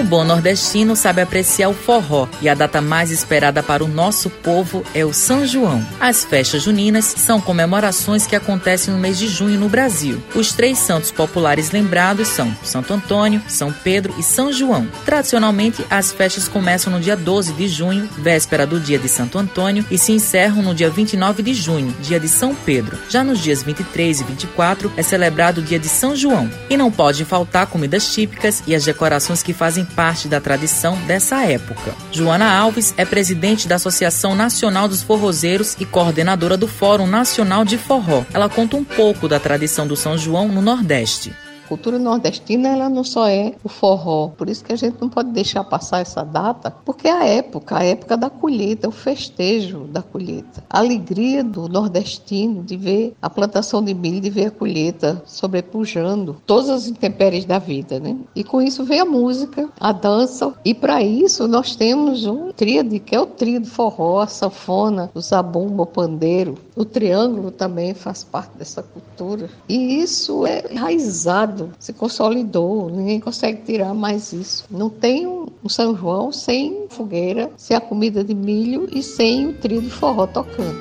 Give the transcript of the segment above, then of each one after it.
O bom nordestino sabe apreciar o forró e a data mais esperada para o nosso povo é o São João. As festas juninas são comemorações que acontecem no mês de junho no Brasil. Os três santos populares lembrados são Santo Antônio, São Pedro e São João. Tradicionalmente, as festas começam no dia 12 de junho, véspera do dia de Santo Antônio, e se encerram no dia 29 de junho, dia de São Pedro. Já nos dias 23 e 24 é celebrado o dia de São João. E não pode faltar comidas típicas e as decorações que fazem parte da tradição dessa época. Joana Alves é presidente da Associação Nacional dos Forrozeiros e coordenadora do Fórum Nacional de Forró. Ela conta um pouco da tradição do São João no Nordeste cultura nordestina ela não só é o forró, por isso que a gente não pode deixar passar essa data, porque é a época, a época da colheita, o festejo da colheita, a alegria do nordestino de ver a plantação de milho, de ver a colheita sobrepujando todas as intempéries da vida, né? E com isso vem a música, a dança, e para isso nós temos um tríade, que é o tríade forró, a sanfona, o zabumba, o pandeiro, o triângulo também faz parte dessa cultura. E isso é enraizado se consolidou, ninguém consegue tirar mais isso. Não tem um, São João sem fogueira, sem a comida de milho e sem o trio de forró tocando.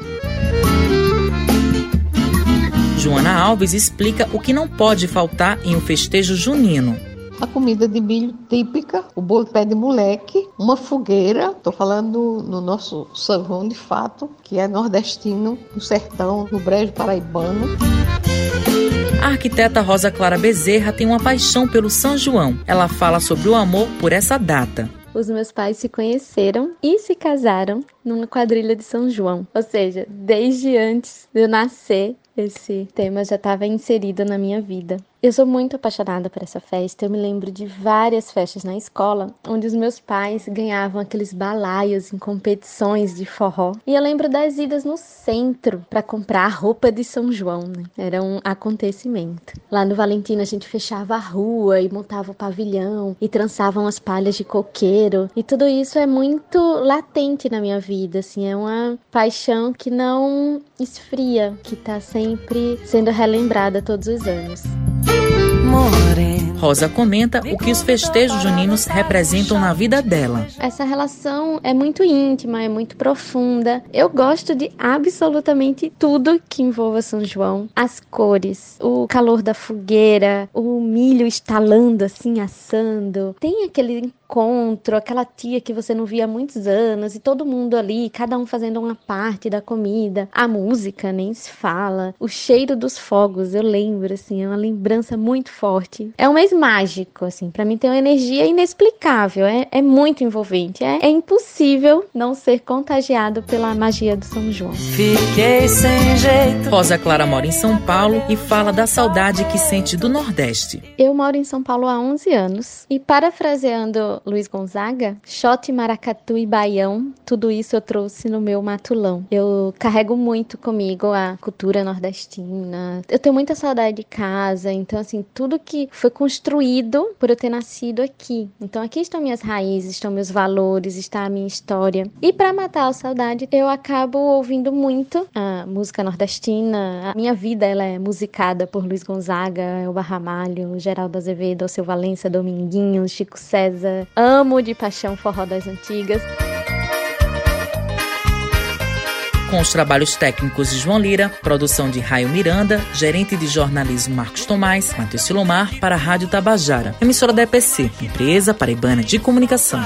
Joana Alves explica o que não pode faltar em um festejo junino a comida de milho típica, o bolo pé de moleque, uma fogueira, estou falando no nosso São João de fato, que é nordestino, no sertão, no brejo paraibano. A arquiteta Rosa Clara Bezerra tem uma paixão pelo São João. Ela fala sobre o amor por essa data. Os meus pais se conheceram e se casaram numa quadrilha de São João. Ou seja, desde antes de eu nascer, esse tema já estava inserido na minha vida. Eu sou muito apaixonada por essa festa. Eu me lembro de várias festas na escola onde os meus pais ganhavam aqueles balaios em competições de forró. E eu lembro das idas no centro para comprar roupa de São João. Né? Era um acontecimento. Lá no Valentina a gente fechava a rua e montava o pavilhão e trançavam as palhas de coqueiro. E tudo isso é muito latente na minha vida. Assim, é uma paixão que não esfria, que está sempre sendo relembrada todos os anos. Rosa comenta o que os festejos juninos representam na vida dela. Essa relação é muito íntima, é muito profunda. Eu gosto de absolutamente tudo que envolva São João. As cores, o calor da fogueira, o milho estalando assim, assando. Tem aquele encontro, aquela tia que você não via há muitos anos e todo mundo ali, cada um fazendo uma parte da comida. A música nem se fala, o cheiro dos fogos, eu lembro assim, é uma lembrança muito forte. É um mês mágico, assim, para mim tem uma energia inexplicável, é, é muito envolvente, é, é impossível não ser contagiado pela magia do São João. Fiquei sem jeito. Rosa Clara mora em São Paulo e fala da saudade que sente do Nordeste. Eu moro em São Paulo há 11 anos e parafraseando Luiz Gonzaga, shot, maracatu e baião, tudo isso eu trouxe no meu matulão. Eu carrego muito comigo a cultura nordestina. Eu tenho muita saudade de casa, então assim, tudo que foi construído por eu ter nascido aqui. Então aqui estão minhas raízes, estão meus valores, está a minha história. E para matar a saudade, eu acabo ouvindo muito a música nordestina. A minha vida ela é musicada por Luiz Gonzaga, Elba Ramalho, Geraldo Azevedo, Alceu Valença, Dominguinho, Chico César, Amo de paixão forró das antigas. Com os trabalhos técnicos de João Lira, produção de Raio Miranda, gerente de jornalismo Marcos Tomás, Matheus Silomar, para a Rádio Tabajara, emissora da EPC, empresa paraibana de comunicação.